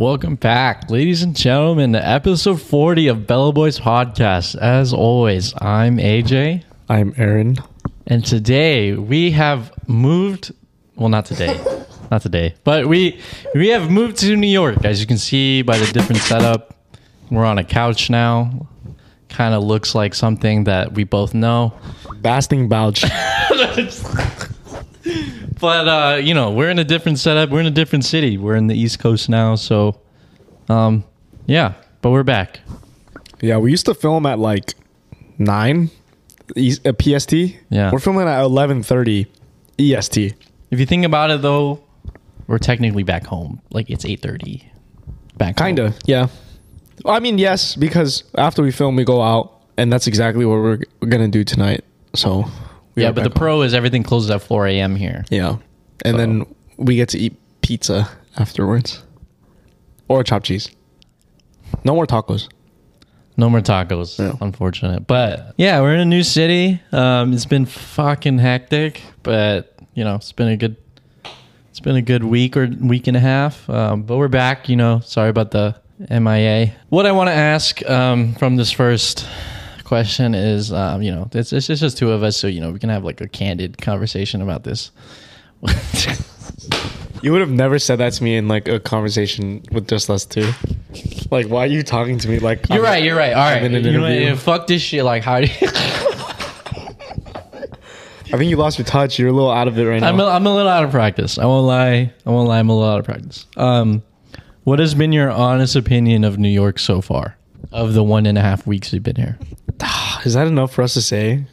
Welcome back, ladies and gentlemen, to episode 40 of Bella Boys Podcast. As always, I'm AJ, I'm Aaron. and today we have moved. Well, not today, not today, but we we have moved to New York. As you can see by the different setup, we're on a couch now. Kind of looks like something that we both know. Basting Bouch. But uh, you know, we're in a different setup. We're in a different city. We're in the East Coast now, so um, yeah. But we're back. yeah, we used to film at like nine East, uh, PST. Yeah. we're filming at eleven thirty EST. If you think about it, though, we're technically back home. Like it's eight thirty. Back. Kinda, yeah. I mean, yes, because after we film, we go out, and that's exactly what we're, we're gonna do tonight. So, we Yeah, but the pro is everything closes at four a.m. here. yeah, and then we get to eat pizza afterwards, or chopped cheese. No more tacos. No more tacos. Yeah. Unfortunate, but yeah, we're in a new city. Um, it's been fucking hectic, but you know, it's been a good. It's been a good week or week and a half, um, but we're back. You know, sorry about the MIA. What I want to ask um, from this first question is, um, you know, it's, it's just two of us, so you know, we can have like a candid conversation about this. You would have never said that to me in like a conversation with just us two. Like, why are you talking to me like? You're I'm- right. You're right. All right. in an You fuck this shit. Like, how do you? I think you lost your touch. You're a little out of it right now. I'm a, I'm a little out of practice. I won't lie. I won't lie. I'm a little out of practice. Um, what has been your honest opinion of New York so far? Of the one and a half weeks you've been here? Is that enough for us to say?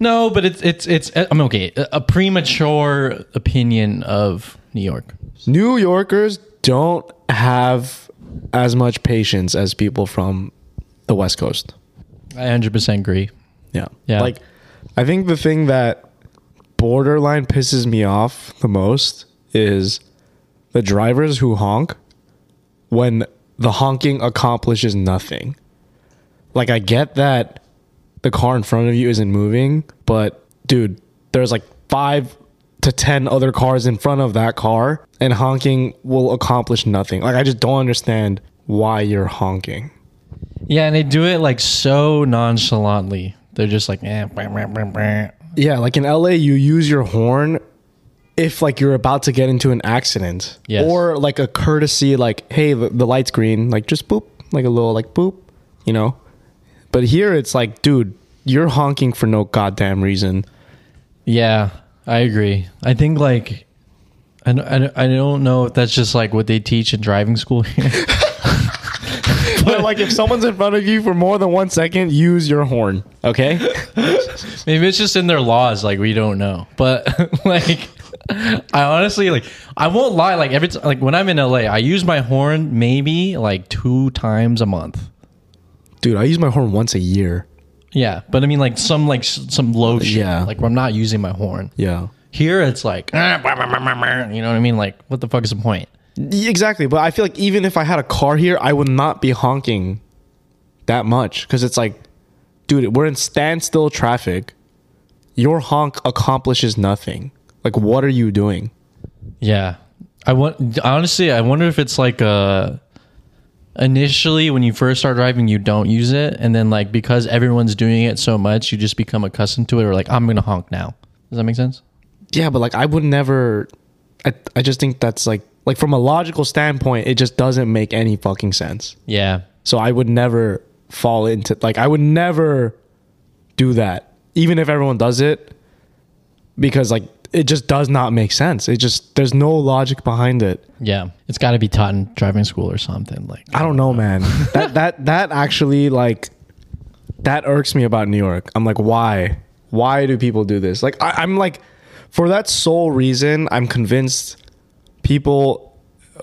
No, but it's it's it's. Uh, I'm okay. A a premature opinion of New York. New Yorkers don't have as much patience as people from the West Coast. I 100% agree. Yeah. Yeah. Like, I think the thing that borderline pisses me off the most is the drivers who honk when the honking accomplishes nothing. Like, I get that the car in front of you isn't moving, but dude, there's like five to 10 other cars in front of that car, and honking will accomplish nothing. Like, I just don't understand why you're honking. Yeah, and they do it like so nonchalantly. They're just like, eh. Yeah, like in LA, you use your horn if like you're about to get into an accident, Yes. or like a courtesy, like hey, the, the light's green, like just boop, like a little like boop, you know. But here it's like, dude, you're honking for no goddamn reason. Yeah, I agree. I think like I don't, I don't- I don't know if that's just like what they teach in driving school here. But like, if someone's in front of you for more than one second, use your horn, okay? Maybe it's just in their laws, like we don't know. But like, I honestly like I won't lie. Like every t- like when I'm in LA, I use my horn maybe like two times a month. Dude, I use my horn once a year. Yeah, but I mean like some like some low shit. Yeah. like I'm not using my horn. Yeah. Here it's like, "Ah, bah, bah, bah, bah, bah," you know what I mean? Like, what the fuck is the point? Exactly, but I feel like even if I had a car here, I would not be honking that much because it's like, dude, we're in standstill traffic. Your honk accomplishes nothing. Like, what are you doing? Yeah. I want honestly, I wonder if it's like uh initially when you first start driving you don't use it and then like because everyone's doing it so much you just become accustomed to it or like I'm to honk now. Does that make sense? Yeah, but like, I would never. I I just think that's like like from a logical standpoint, it just doesn't make any fucking sense. Yeah. So I would never fall into like I would never do that, even if everyone does it, because like it just does not make sense. It just there's no logic behind it. Yeah. It's got to be taught in driving school or something like I don't know, man. that that that actually like that irks me about New York. I'm like, why? Why do people do this? Like I, I'm like, for that sole reason, I'm convinced people.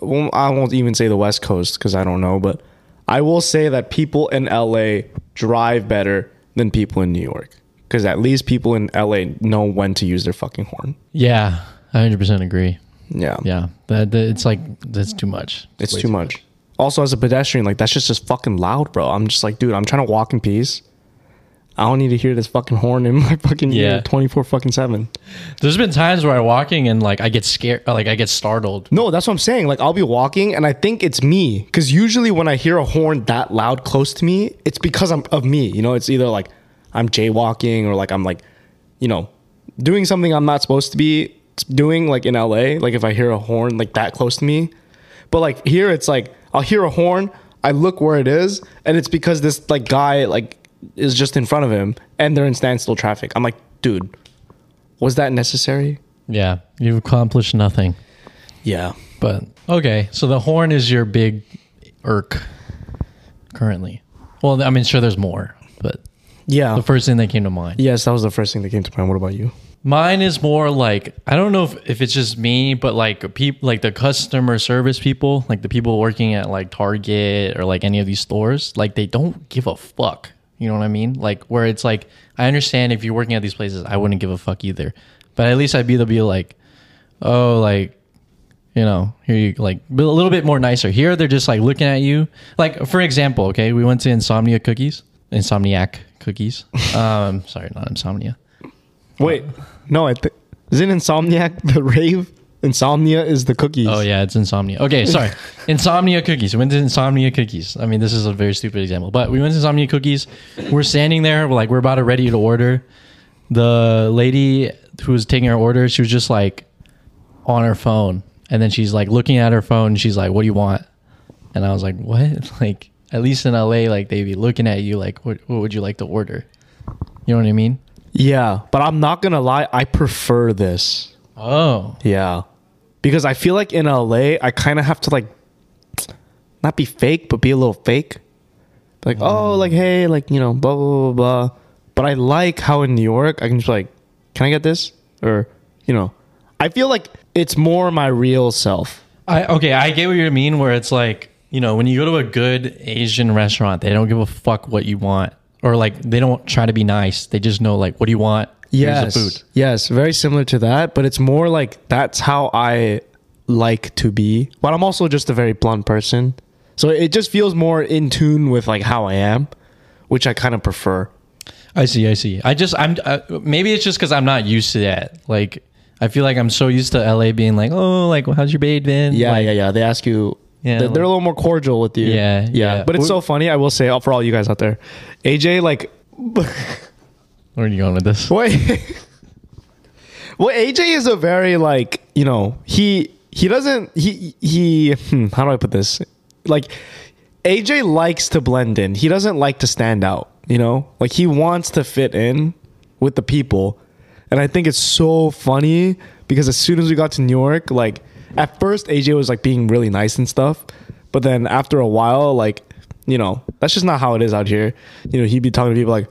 Well, I won't even say the West Coast because I don't know, but I will say that people in LA drive better than people in New York because at least people in LA know when to use their fucking horn. Yeah. I 100% agree. Yeah, Yeah. That, that- it's like that's too much. it's way too much. Also, as a pedestrian, like that's just just fucking loud, bro. I'm just like, dude, I'm trying to walk in peace. I don't need to hear this fucking horn in my fucking Yeah. ear 24 fucking 7. There's been times where I'm walking and like I get scared, like I get startled. No, that's what I'm saying. Like I'll be walking and I think it's me because usually when I hear a horn that loud close to me, it's because I'm of me. You know, it's either like I'm jaywalking or like I'm like, you know, doing something I'm not supposed to be doing. Like in LA, like if I hear a horn like that close to me, but like here it's like I'll hear a horn, I look where it is, and it's because this like guy like is just in front of him and they're in standstill traffic. I'm like, dude, was that necessary? Yeah, you've accomplished nothing. Yeah. But okay, so the horn is your big irk currently. Well, I mean, sure, there's more, but Yeah. the first thing that came to mind. Yes, that was the first thing that came to mind. What about you? Mine is more like I don't know if, if it's just me, but like people like the customer service people, like the people working at like Target or like any of these stores, like they don't give a fuck. You know what I mean? Like where it's like I understand if you're working at these places, I wouldn't give a fuck either. But at least I'd be to be like, oh, like you know, here you like be a little bit more nicer. Here they're just like looking at you. Like for example, okay, we went to Insomnia Cookies, Insomniac Cookies. Um, sorry, not Insomnia. Wait, no, I think is it Insomniac the rave? Insomnia is the cookies. Oh yeah, it's insomnia. Okay, sorry. insomnia cookies. We went to insomnia cookies. I mean, this is a very stupid example, but we went to insomnia cookies. We're standing there, we're like we're about to ready to order. The lady who was taking our order, she was just like on her phone, and then she's like looking at her phone. And she's like, "What do you want?" And I was like, "What?" Like at least in LA, like they'd be looking at you like, "What, what would you like to order?" You know what I mean? Yeah, but I'm not gonna lie, I prefer this. Oh, Yeah, because I feel like in LA, I kind of have to like not be fake, but be a little fake. Like, mm. oh, like hey, like you know, blah blah blah blah. But I like how in New York, I can just be like, can I get this? Or you know, I feel like it's more my real self. I okay, I get what you mean. Where it's like you know when you go to a good Asian restaurant, they don't give a fuck what you want, or like they don't try to be nice. They just know like what do you want. Here's Yes, the food. yes, very similar to that, but it's more like that's how I like to be. But I'm also just a very blunt person, so it just feels more in tune with like how I am, which I kind of prefer. I see. I see. I just I'm uh, maybe it's just because I'm not used to that. Like I feel like I'm so used to LA being like, oh, like how's your day been? Yeah, Like, yeah, yeah. They ask you. Yeah, they're, they're a little more cordial with you. Yeah, yeah. yeah. But it's so funny. I will say, for all you guys out there, AJ, like, Where are you going with this? what? well, AJ is a very like, you know, he he doesn't he he. Hmm, how do I put this? Like, AJ likes to blend in. He doesn't like to stand out. You know, like he wants to fit in with the people, and I think it's so funny because as soon as we got to New York, like at first AJ was like being really nice and stuff, but then after a while, like you know, that's just not how it is out here. You know, he'd be talking to people like,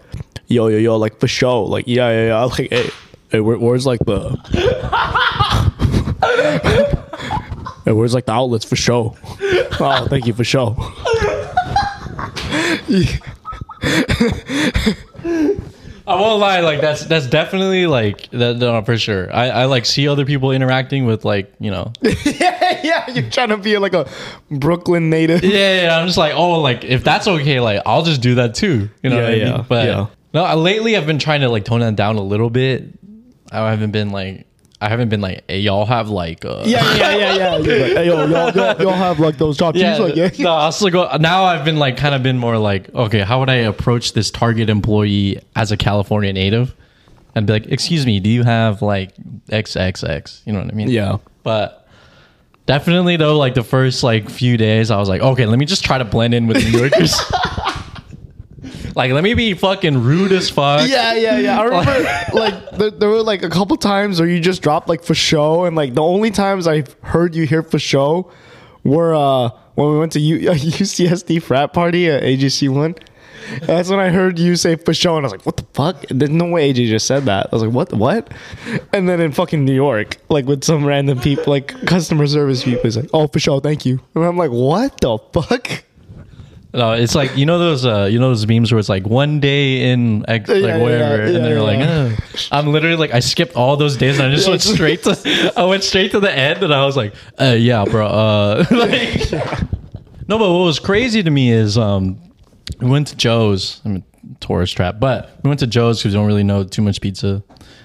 "Yo, yo, yo," like for show, like yeah, yeah, yeah, like hey, hey, where, where's like the, hey, where's like the outlets for show? Oh, thank you for show. I won't lie. Like that's that's definitely like that no, for sure. I I like see other people interacting with like you know yeah, yeah, you're trying to be like a Brooklyn native. Yeah, yeah, I'm just like, oh, like if that's okay, like I'll just do that too. You know Yeah, what I mean? yeah, But yeah. no, I- lately I've been trying to like tone that down a little bit. I haven't been like, I haven't been like, hey, y'all have like, uh, Yeah, yeah, yeah, yeah. You're like, hey, yo, y'all, y'all, y'all have like those chopped yeah. cheese, like, yeah. No, I also go now. I've been like, kind of been more like, okay, how would I approach this Target employee as a California native? And be like, excuse me, do you have like XXX? You know what I mean? Yeah. But definitely though, like the first like few days, I was like, okay, let me just try to blend in with the New Yorkers. like, let me be fucking rude as fuck. Yeah, yeah, yeah. I remember like there, there were like a couple times where you just dropped like for show, and like the only times I've heard you hear for show were uh when we went to U- UCSD frat party at AGC one. That's when I heard you say for show, and I was like, "What the fuck?" There's no way AJ just said that. I was like, "What? What?" And then in fucking New York, like with some random people, like customer service people, he's like, "Oh, for show, thank you." And I'm like, "What the fuck?" No, it's like you know those uh you know those memes where it's like one day in X, like Yeah, yeah, whatever, yeah, and they're like, oh. I'm literally like I skipped all those days and I just went straight to I went straight to the end and I was like, uh, yeah, bro. Uh, like, no, but what was crazy to me is um we went to Joe's. I mean, tourist trap. But we went to Joe's because we don't really know too much pizza.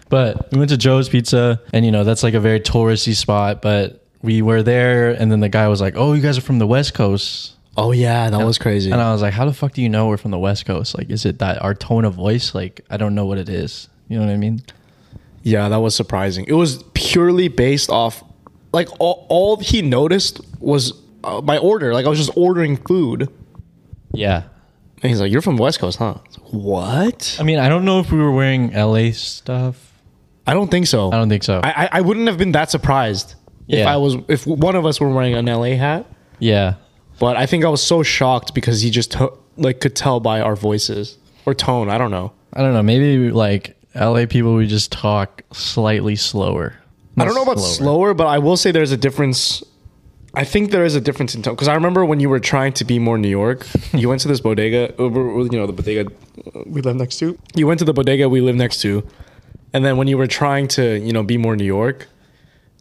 But we went to Joe's Pizza, and you know that's like a very touristy spot. But we were there, and then the guy was like, "Oh, you guys are from the West Coast." Oh yeah, that was crazy. And I was like, "How the fuck do you know we're from the West Coast? Like, is it that our tone of voice? Like, I don't know what it is. You know what I mean?" Yeah, that was surprising. It was purely based off, like all, all he noticed was uh, my order. Like I was just ordering food, Yeah. and he's like, "You're from West Coast, huh?" Like, what? I mean, I don't know if we were wearing LA stuff. I don't think so. I don't think so. I, I, I wouldn't have been that surprised if I was if one of us were wearing an LA hat. yeah. But I think I was so shocked because he just to- like could tell by our voices or tone. I don't know. I don't know. Maybe like LA people, we just talk slightly slower. I don't know about slower, but I will say there's a difference. I think there is a difference in tone because I remember when you were trying to be more New York, you went to this bodega, uh, you know, the bodega we live next to. You went to the bodega we live next to, and then when you were trying to, you know, be more New York,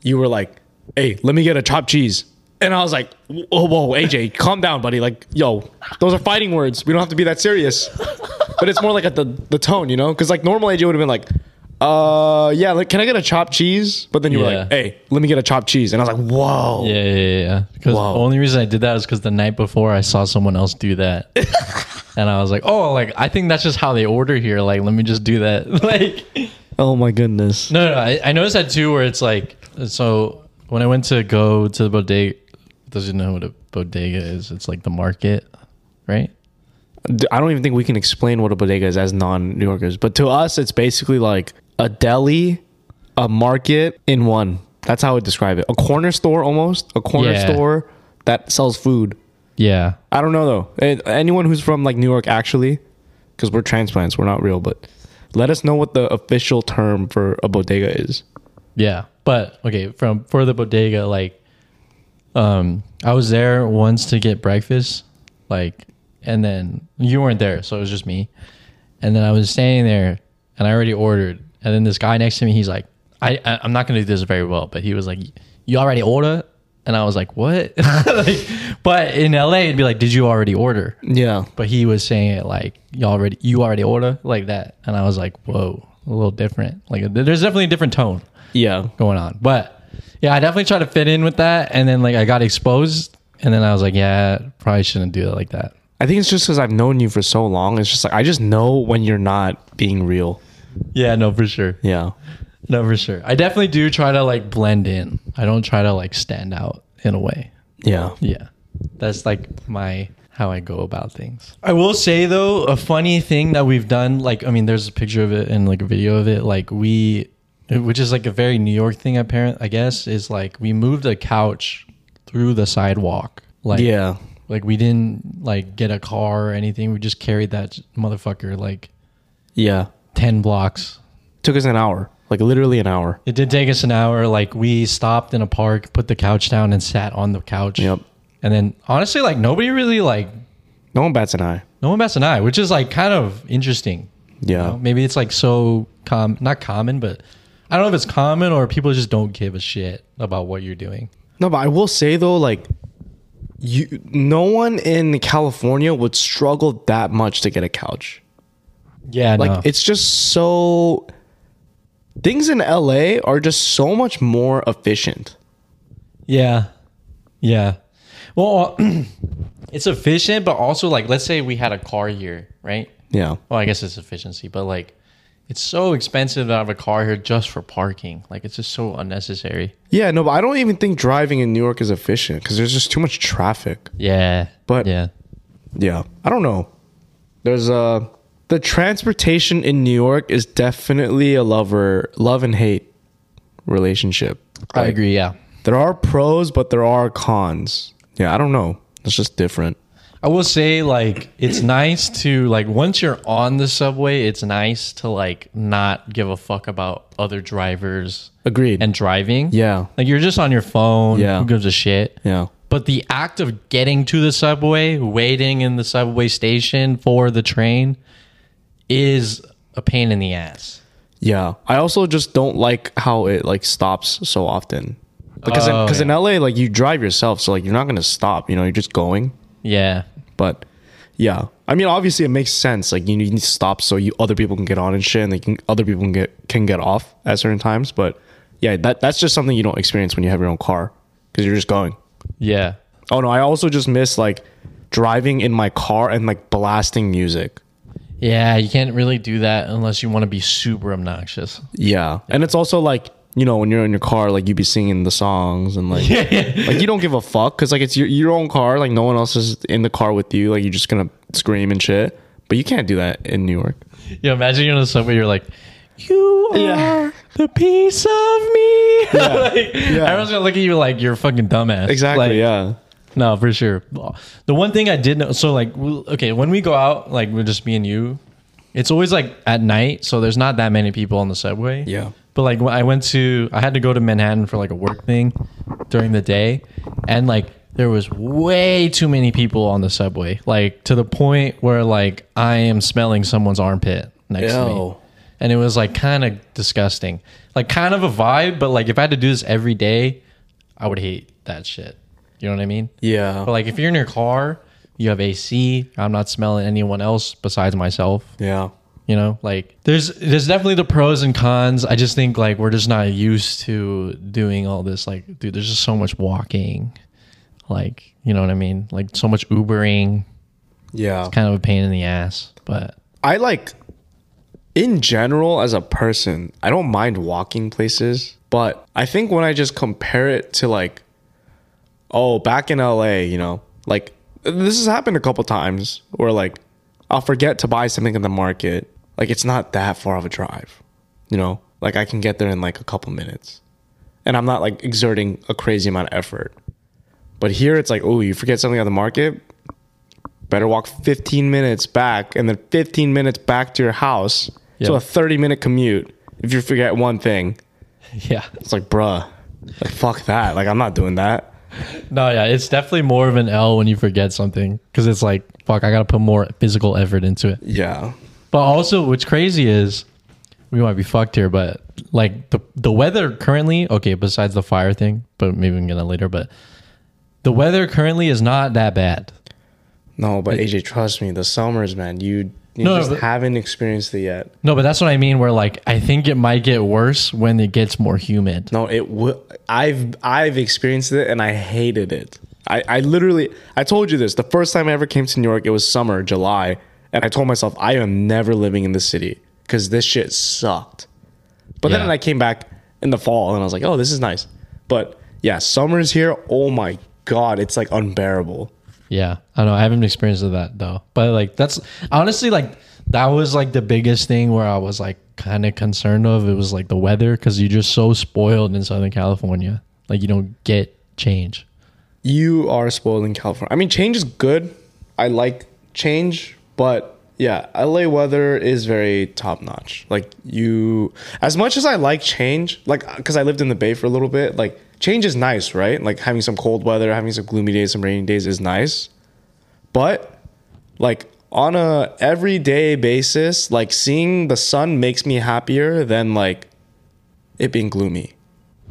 you were like, "Hey, let me get a chopped cheese," and I was like, "Whoa, whoa, AJ, calm down, buddy. Like, yo, those are fighting words. We don't have to be that serious." But it's more like at the the tone, you know, because like normal AJ would have been like. Uh yeah, like can I get a chopped cheese? But then you were Yeah. like, "Hey, let me get a chopped cheese," and I was like, "Whoa!" Yeah, yeah, yeah. yeah. Because the Wow. only reason I did that was because the night before I saw someone else do that, and I was like, "Oh, like I think that's just how they order here. Like, let me just do that." like, Oh my goodness. no, no, no I, I noticed that too. Where it's like, so when I went to go to the bodega, doesn't know what a bodega is. It's like the market, right? I don't even think we can explain what a bodega is as non-New Yorkers, but to us, it's basically like a deli, a market in one. That's how I would describe it. A corner store, almost a corner Yeah. store that sells food. Yeah, I don't know though. Anyone who's from like New York, actually, because we're transplants, we're not real, but let us know what the official term for a bodega is. Yeah, but okay, from for the bodega, like, um, I was there once to get breakfast, like, and then you weren't there, so it was just me, and then I was standing there, and I already ordered, and then this guy next to me, he's like, I, I I'm not gonna do this very well, but he was like, you already order, and I was like, what? like, but in LA, it'd be like, did you already order? Yeah. But he was saying it like you already you already order like that, and I was like, whoa, a little different. Like, there's definitely a different tone Yeah. going on. But yeah, I definitely tried to fit in with that, and then like I got exposed, and then I was like, yeah, probably shouldn't do it like that. I think it's just because I've known you for so long. It's just like I just know when you're not being real. Yeah, no, for sure. Yeah. No, for sure. I definitely do try to like blend in. I don't try to like stand out in a way. Yeah. Yeah. That's like my how I go about things. I will say though, a funny thing that we've done, like I mean, there's a picture of it and like a video of it. Like we, which is like a very New York thing, apparent I guess, is like we moved a couch through the sidewalk. Like Yeah. like we didn't like get a car or anything. We just carried that motherfucker like Yeah. ten blocks. Took us an hour. Like literally an hour. It did take us an hour. Like we stopped in a park, put the couch down, and sat on the couch. Yep. And then honestly, like nobody really like No one bats an eye. no one bats an eye, which is like kind of interesting. you Yeah. know? Maybe it's like so com not common, but I don't know if it's common or people just don't give a shit about what you're doing. No, but I will say though, like you no one in California would struggle that much to get a couch. Yeah, Like no. it's just so things in LA are just so much more efficient. Yeah. Yeah. Well, uh, it's efficient, but also like let's say we had a car here, right? Yeah. Well, I guess it's efficiency, but like it's so expensive to have a car here just for parking. Like it's just so unnecessary. Yeah, no, but I don't even think driving in New York is efficient because there's just too much traffic. Yeah. But- yeah. Yeah. I don't know. There's uh the transportation in New York is definitely a lover love and hate relationship. I Like, agree, yeah. There are pros, but there are cons. Yeah, I don't know. It's just different. I will say like it's nice to like once you're on the subway, it's nice to like not give a fuck about other drivers Agreed. and driving. yeah. Like you're just on your phone. Yeah. Who gives a shit? Yeah. But the act of getting to the subway, waiting in the subway station for the train is a pain in the ass. Yeah. I also just don't like how it like stops so often. Because Oh, because in. LA like you drive yourself, so like you're not gonna stop. You know, you're just going. Yeah. But Yeah. I mean, obviously, it makes sense. Like you need to stop so you other people can get on and shit, and they can other people can get can get off at certain times. But yeah, that that's just something you don't experience when you have your own car because you're just going. Yeah. Oh no, I also just miss like driving in my car and like blasting music. Yeah, you can't really do that unless you want to be super obnoxious. Yeah. And it's also like, you know, when you're in your car, like you be singing the songs and like, like you don't give a fuck because like it's your, your own car. Like no one else is in the car with you. Like you're just going to scream and shit. But you can't do that in New York. Yeah, imagine you're on the subway, you're like, you are Yeah. the piece of me. like, Yeah. Everyone's gonna look at you like you're a fucking dumbass. Exactly. Like, yeah. No, for sure. The one thing I did know, so like, okay, when we go out, like we're just me and you, it's always like at night, so there's not that many people on the subway. Yeah. But like when I went to, I had to go to Manhattan for like a work thing during the day, and like there was way too many people on the subway, like to the point where like I am smelling someone's armpit next to me, and it was like kind of disgusting, like kind of a vibe. But like if I had to do this every day, I would hate that shit. You know what I mean? Yeah. But like if you're in your car, you have AC. I'm not smelling anyone else besides myself. yeah. You know, like there's there's definitely the pros and cons. I just think like we're just not used to doing all this. Like, dude, there's just so much walking. Like, you know what I mean? Like so much Ubering. Yeah. It's kind of a pain in the ass. But I like, in general, as a person, I don't mind walking places, but I think when I just compare it to like, oh, back in LA, you know, like this has happened a couple times where like I'll forget to buy something in the market. Like it's not that far of a drive, you know, like I can get there in like a couple minutes and I'm not like exerting a crazy amount of effort. But here it's like, oh, you forget something on the market, better walk 15 minutes back and then 15 minutes back to your house. So a 30 minute commute if you forget one thing. yeah. It's like, bruh, like, fuck that. Like, I'm not doing that. No, yeah, it's definitely more of an L when you forget something because it's like, fuck, I got to put more physical effort into it. Yeah. But also, what's crazy is we might be fucked here, but like the the weather currently, okay, besides the fire thing, but maybe we can get that later. But the weather currently is not that bad. No, but AJ, trust me, the summers, man, you, you No, just but- haven't experienced it yet. No, but that's what I mean. Where like I think it might get worse when it gets more humid. No, it will. I've I've experienced it and I hated it. I, I literally I told you this the first time I ever came to New York. It was summer, July, and I told myself I am never living in the city because this shit sucked. But Yeah. then I came back in the fall and I was like, oh, this is nice. But yeah, summers here. Oh my god, it's like unbearable. Yeah, I know. I haven't experienced that though. But like that's honestly like that was like the biggest thing where I was like kind of concerned of. It was like the weather because you're just so spoiled in Southern California. Like you don't get change. You are spoiled in California. I mean, change is good. I like change, but yeah, LA weather is very top notch. Like you, as much as I like change, like because I lived in the Bay for a little bit, like change is nice, right? Like having some cold weather, having some gloomy days, some rainy days is nice. But like on a everyday basis, like seeing the sun makes me happier than like it being gloomy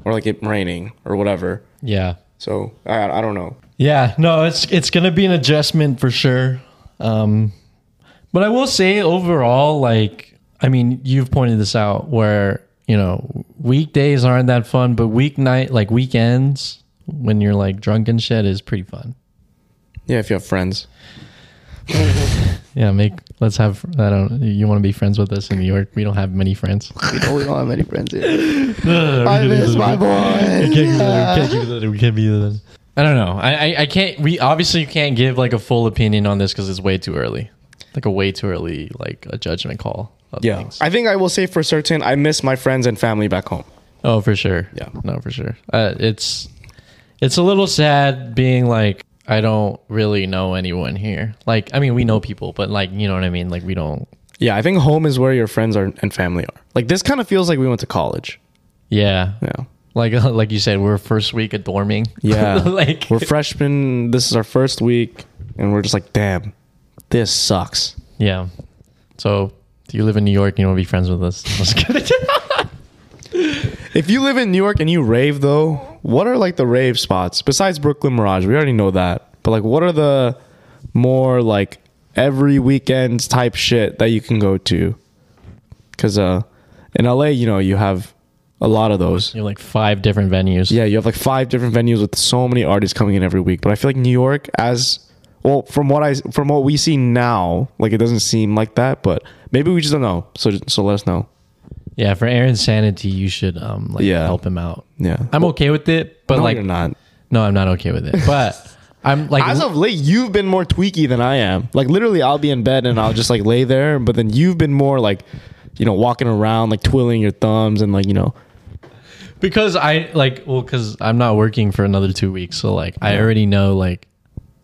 or like it raining or whatever. Yeah. So I, I don't know. Yeah, no, it's it's gonna be an adjustment for sure. Um, but I will say overall, like, I mean, you've pointed this out where you know weekdays aren't that fun, but weeknight, like weekends, when you're like drunk and shit, is pretty fun. Yeah, if you have friends. Yeah, make let's have. I don't. You want to be friends with us in New York? We don't have many friends. We don't, we don't have many friends here. I I miss my boy. can't be that. We can't be that. We can't be that. I don't know. I, I I can't. We obviously can't give like a full opinion on this because it's way too early. Like a way too early, like a judgment call. Of Yeah. things. I think I will say for certain, I miss my friends and family back home. Oh, for sure. Yeah. No, for sure. Uh, it's it's a little sad being like I don't really know anyone here. Like, I mean, we know people, but like, you know what I mean? Like, we don't. Yeah, I think home is where your friends are and family are. Like this kind of feels like we went to college. Yeah. Yeah. Like like you said, we're first week of dorming. Yeah. like We're freshmen. This is our first week, and we're just like, damn, this sucks. Yeah. So, do you live in New York and you want to be friends with us? Let's get it. If you live in New York and you rave though, what are like the rave spots besides Brooklyn Mirage? We already know that. But like what are the more like every weekend type shit that you can go to. Cause uh in LA, you know, you have a lot of those. You have like five different venues. Yeah, you have like five different venues with so many artists coming in every week. But I feel like New York as well from what I from what we see now, like it doesn't seem like that, but maybe we just don't know. So so let us know. Yeah, for Aaron's sanity, you should um like Yeah. help him out. Yeah. I'm okay with it, but no, like you're not. no, I'm not okay with it. But I'm like As of late, you've been more tweaky than I am. Like literally, I'll be in bed and I'll just like lay there, but then you've been more like, you know, walking around, like twiddling your thumbs and like you know, because I like well because I'm not working for another two weeks, so like I already know like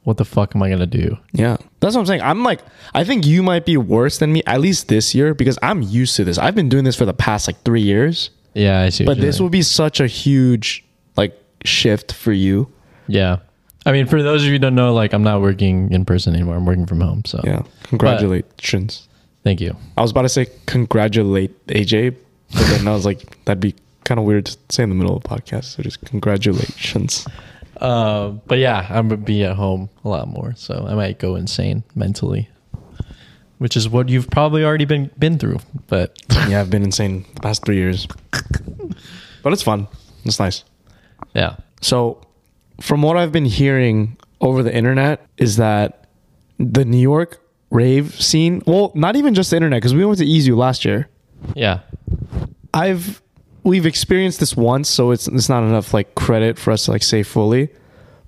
what the fuck am I gonna do? yeah, that's what I'm saying. I'm like, I think you might be worse than me at least this year because I'm used to this. I've been doing this for the past like three years, Yeah, I see. but this saying. will be such a huge like shift for you. yeah. I mean, for those of you who don't know, like I'm not working in person anymore. I'm working from home. So Yeah, congratulations. thank you. I was about to say congratulate AJ, but then I was like, that'd be kind of weird to say in the middle of the podcast. So just congratulations. Uh, but yeah, I'm gonna be at home a lot more, so I might go insane mentally, which is what you've probably already been been through. But yeah, I've been insane the past three years, but it's fun. It's nice. yeah, So, from what I've been hearing over the internet, is that the New York rave scene. Well, not even just the internet, because we went to EZoo last year. yeah, I've we've experienced this once, so it's it's not enough like credit for us to like say fully.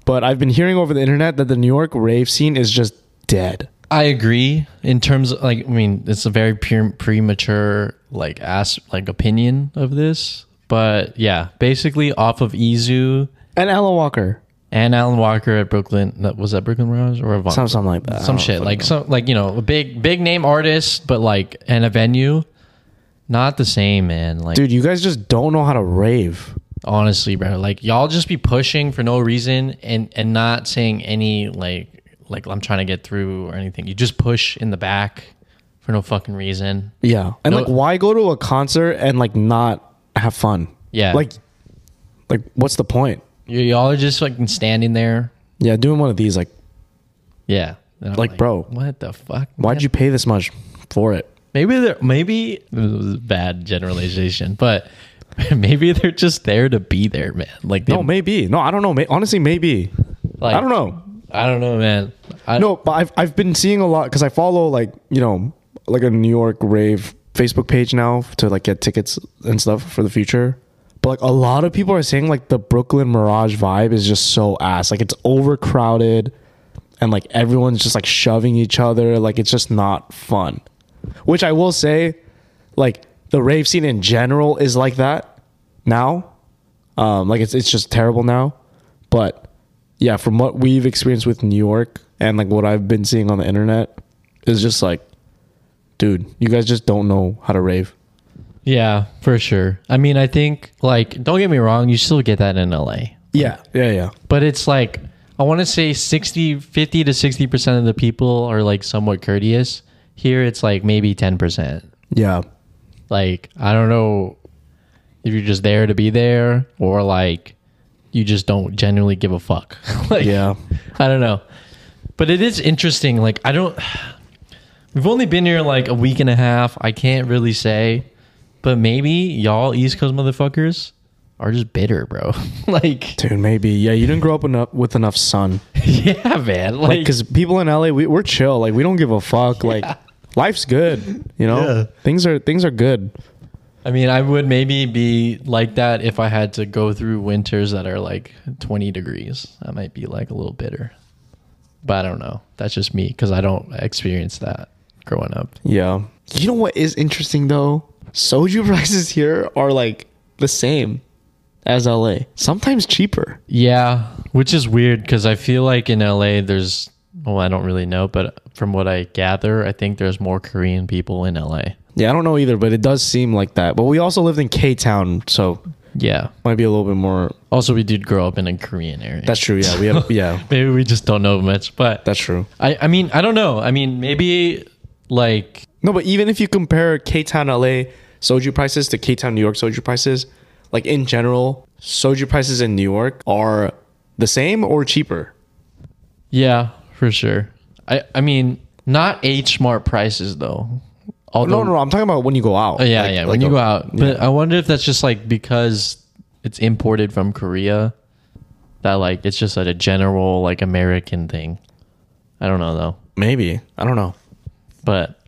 But I've been hearing over the internet that the New York rave scene is just dead. I agree. In terms of like, I mean, it's a very pure, premature like ass like opinion of this, but yeah, basically off of EZoo And Ella Walker, and Alan Walker at Brooklyn. that- Was that Brooklyn Mirage or Avant? something, something like that. Some shit like know. some like you know a big big name artist, but like and a venue, not the same, man. Like dude, you guys just don't know how to rave. honestly, bro, like y'all just be pushing for no reason and and not saying any like like I'm trying to get through or anything. You just push in the back for no fucking reason. Yeah, and No- like, why go to a concert and like not have fun? Yeah. like, like what's the point? Y- y'all are just like standing there. Yeah, doing one of these, like, Yeah. And I'm Like, bro, what the fuck? why'd you pay this much for it? Maybe they're maybe it was a bad generalization, but maybe they're just there to be there, man. Like they, No, maybe. No, I don't know. May- honestly, maybe. like, I don't know. I don't know, man. I, No, but I've I've been seeing a lot because I follow like you know like a New York rave Facebook page now to like get tickets and stuff for the future. But like a lot of people are saying like the Brooklyn Mirage vibe is just so ass. Like it's overcrowded and like everyone's just like shoving each other. Like it's just not fun. Which I will say, like the rave scene in general is like that now. Um, like it's it's just terrible now. But yeah, from what we've experienced with New York and like what I've been seeing on the internet, is just like, dude, you guys just don't know how to rave. yeah, for sure. I mean, I think like don't get me wrong, you still get that in LA. Yeah, yeah, yeah. But it's like I want to say 60 50 to 60% of the people are like somewhat courteous. Here it's like maybe 10%. Yeah. Like I don't know if you're just there to be there or like you just don't genuinely give a fuck. like Yeah. I don't know. But it is interesting. Like I don't We've only been here like a week and a half. I can't really say. But maybe y'all East Coast motherfuckers are just bitter, bro. like Dude, maybe. Yeah, you didn't grow up enough with enough sun. yeah, man. Like, Like, because people in LA, we, we're chill. Like, we don't give a fuck. Like, life's good. You know, Yeah. things are things are good. I mean, I would maybe be like that if I had to go through winters that are like 20 degrees. I might be like a little bitter. But I don't know. That's just me because I don't experience that growing up. Yeah. You know what is interesting though? Soju prices here are like the same as LA. Sometimes cheaper. Yeah, which is weird because I feel like in LA there's, well, I don't really know, but from what I gather, I think there's more Korean people in LA. Yeah, I don't know either, but it does seem like that. But we also lived in K Town, so Yeah. might be a little bit more. Also, we did grow up in a Korean area. That's true. Yeah, we have. Yeah, maybe we just don't know much, but that's true. I, I mean, I don't know. I mean, maybe like No, but even if you compare K Town LA soju prices to K Town New York soju prices, like in general, soju prices in New York are the same or cheaper. Yeah, for sure. I I mean, Not H Mart prices though. no, Although, no, no. I'm talking about when you go out. Oh, yeah, Like- yeah. like when you a- go out, but I wonder if that's just like because it's imported from Korea, that like it's just like a general like American thing. I don't know though, maybe. I don't know. but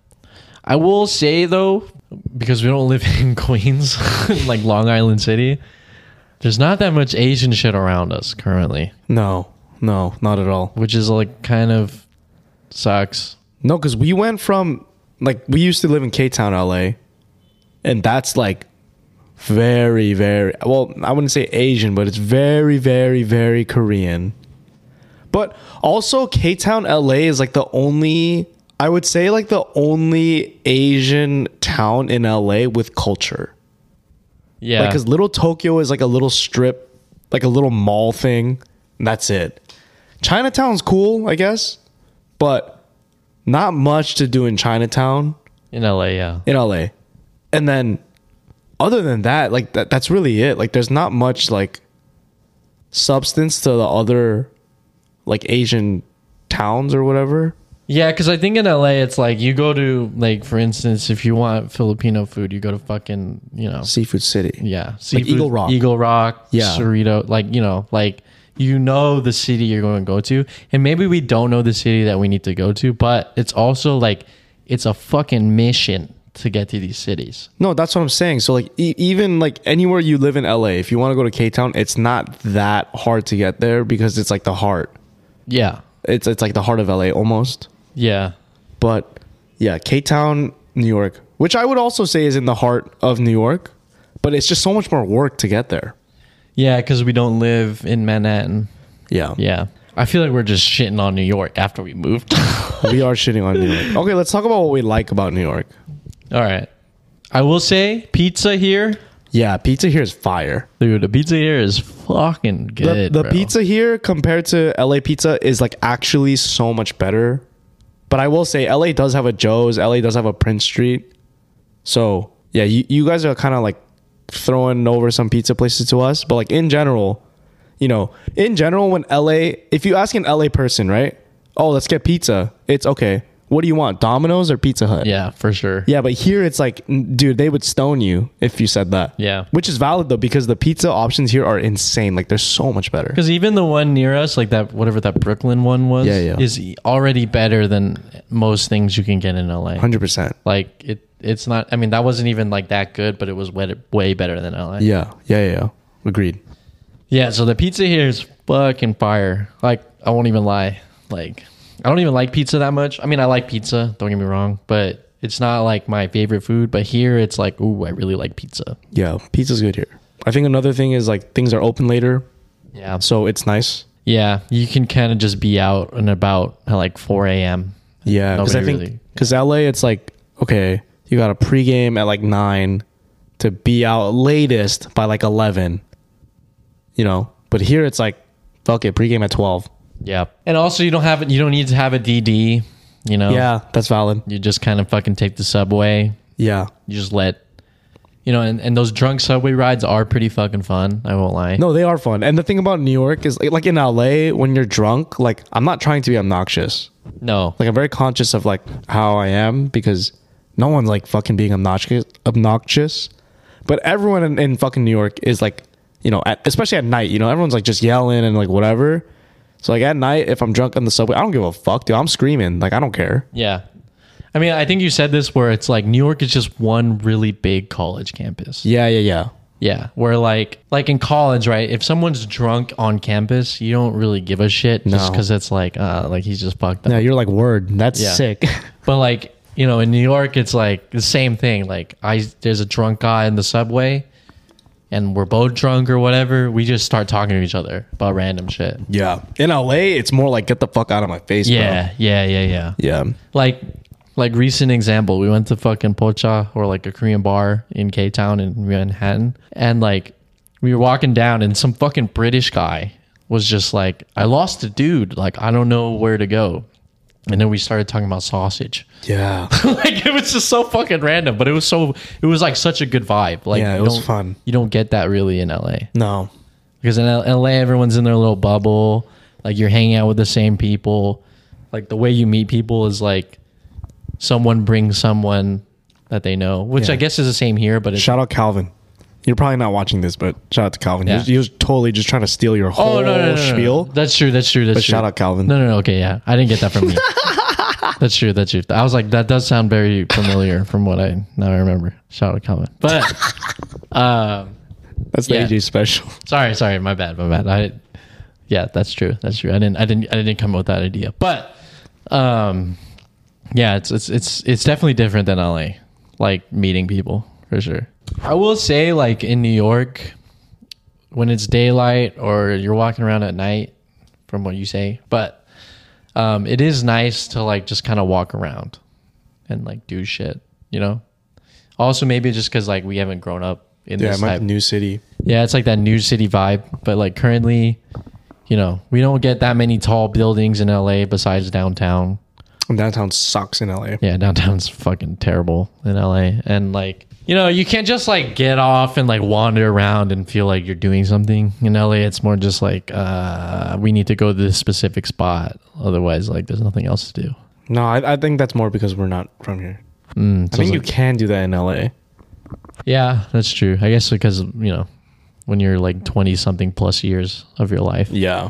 I will say though, because we don't live in Queens, like Long Island City, there's not that much Asian shit around us currently, No, no, not at all. which is like kind of sucks. No, because we went from like we used to live in K Town, LA, and that's like very, very well. I wouldn't say Asian, but it's very, very, very Korean. But also, K Town, LA is like the only. I would say like the only Asian town in LA with culture. Yeah, Like, because Little Tokyo is like a little strip, like a little mall thing. And that's it. Chinatown's cool, I guess, but not much to do in Chinatown in LA, yeah. in LA. And then, other than that, like that, that's really it. Like, there's not much like substance to the other like Asian towns or whatever. Yeah, because I think in LA, it's like you go to like, for instance, if you want Filipino food, you go to fucking, you know, Seafood City. yeah, seafood, Eagle Rock. Eagle Rock, Yeah. Cerrito, like you know, like you know the city you're going to go to, and maybe we don't know the city that we need to go to, but it's also like it's a fucking mission to get to these cities. No, that's what I'm saying. So like e- even like anywhere you live in LA, if you want to go to K Town, it's not that hard to get there because it's like the heart. Yeah, It's it's like the heart of LA almost. yeah, But yeah, K Town, New York, which I would also say is in the heart of New York, but it's just so much more work to get there. Yeah, because we don't live in Manhattan. Yeah. Yeah, I feel like we're just shitting on New York after we moved. we are shitting on New York. Okay, let's talk about what we like about New York. All right, I will say pizza here. Yeah, pizza here is fire. Dude, the pizza here is fucking The, good. the bro. pizza here compared to LA pizza is like actually so much better. But I will say LA does have a Joe's, LA does have a Prince Street. So yeah, you, you guys are kind of like throwing over some pizza places to us. But like in general, you know, in general, when LA, if you ask an LA person, right? Oh, let's get pizza. It's okay. What do you want? Domino's or Pizza Hut? Yeah, for sure. Yeah, but here it's like, dude, they would stone you if you said that. Yeah. Which is valid though, because the pizza options here are insane. Like they're so much better. Because even the one near us, like that, whatever that Brooklyn one was, Yeah, yeah. is already better than most things you can get in LA. Hundred percent. Like it, it's not. I mean, that wasn't even like that good, but it was way, way better than LA. Yeah, yeah, yeah, yeah. Agreed. Yeah. So the pizza here is fucking fire. Like I won't even lie. Like I don't even like pizza that much. I mean, I like pizza. Don't get me wrong, but it's not like my favorite food. But here, it's like, ooh, I really like pizza. Yeah, pizza's good here. I think another thing is like things are open later, Yeah. so it's nice. Yeah, you can kind of just be out and about at like 4 a.m. Yeah, because I think really- because LA, it's like okay, you got a pregame at like nine to be out latest by like eleven. You know, but here it's like fuck it, pregame at twelve. Yeah. And also, you don't have it. You don't need to have a DD. You know. Yeah, that's valid. You just kind of fucking take the subway. Yeah. You just let. You know, and, and those drunk subway rides are pretty fucking fun. I won't lie. No, they are fun. And the thing about New York is like, like in LA, when you're drunk, like I'm not trying to be obnoxious. No. Like I'm very conscious of like how I am because no one's like fucking being obnoxious. Obnoxious, but everyone in, in fucking New York is like, you know, at, especially at night. You know, everyone's like just yelling and like whatever. So like at night, if I'm drunk on the subway, I don't give a fuck, dude. I'm screaming. Like I don't care. Yeah. I mean, I think you said this where it's like New York is just one really big college campus. Yeah, yeah, yeah. Yeah. Where like like in college, right? If someone's drunk on campus, you don't really give a shit just No. because it's like uh like he's just fucked up. Yeah, you're like word. That's Yeah. sick. But like, you know, in New York it's like the same thing. Like I there's a drunk guy in the subway and we're both drunk or whatever, we just start talking to each other about random shit. yeah. In LA, it's more like get the fuck out of my face. Yeah, yeah, yeah, yeah. Yeah. Like like recent example, we went to fucking Pocha or like a Korean bar in K Town in Manhattan, and like we were walking down, and some fucking British guy was just like, "I lost a dude. Like I don't know where to go." And then we started talking about sausage. Yeah. like it was just so fucking random, but it was so it was like such a good vibe. Like Yeah, it you was don't- fun. You don't get that really in LA no. because in L- LA everyone's in their little bubble. Like you're hanging out with the same people. Like the way you meet people is like someone brings someone that they know, which Yeah. I guess is the same here, but it's Shout out Calvin. You're probably not watching this, but shout out to Calvin. He, Yeah. was, he was totally just trying to steal your whole oh no, no, no, no, no. spiel. That's true. That's true. That's But true. shout out Calvin. No, no, no. Okay, yeah, I didn't get that from you. that's true. That's true. I was like, that does sound very familiar from what I now I remember. Shout out Calvin. But um, That's the Yeah. AJ special. sorry, sorry, my bad, my bad. I yeah, that's true. That's true. I didn't, I didn't, I didn't come up with that idea. But um, yeah, it's it's it's it's definitely different than LA. Like meeting people for sure. I will say, like in New York, when it's daylight or you're walking around at night, from what you say, but um, it is nice to like just kind of walk around and like do shit. You know. Also, maybe just because like we haven't grown up in Yeah, this my type. new city. Yeah, it's like that new city vibe. But like currently, you know, we don't get that many tall buildings in LA besides downtown. And downtown sucks in LA. Yeah, downtown's fucking terrible in LA. And like, you know, you can't just like get off and like wander around and feel like you're doing something. In LA, it's more just like, uh, we need to go to this specific spot. Otherwise, like, there's nothing else to do. No, I, I think that's more because we're not from here. Mm, I so think you like- can do that in LA. yeah, that's true. I guess because, you know, when you're like 20 something plus years of your life, Yeah.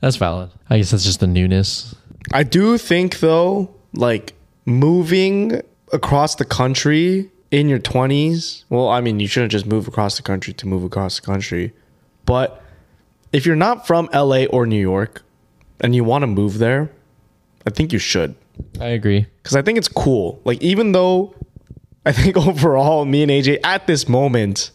that's valid. I guess that's just the newness. I do think though, like moving across the country in your 20s, well, I mean, you shouldn't just move across the country to move across the country. But if you're not from LA or New York and you want to move there, I think you should. I agree. Cuz I think it's cool. Like even though I think overall me and AJ at this moment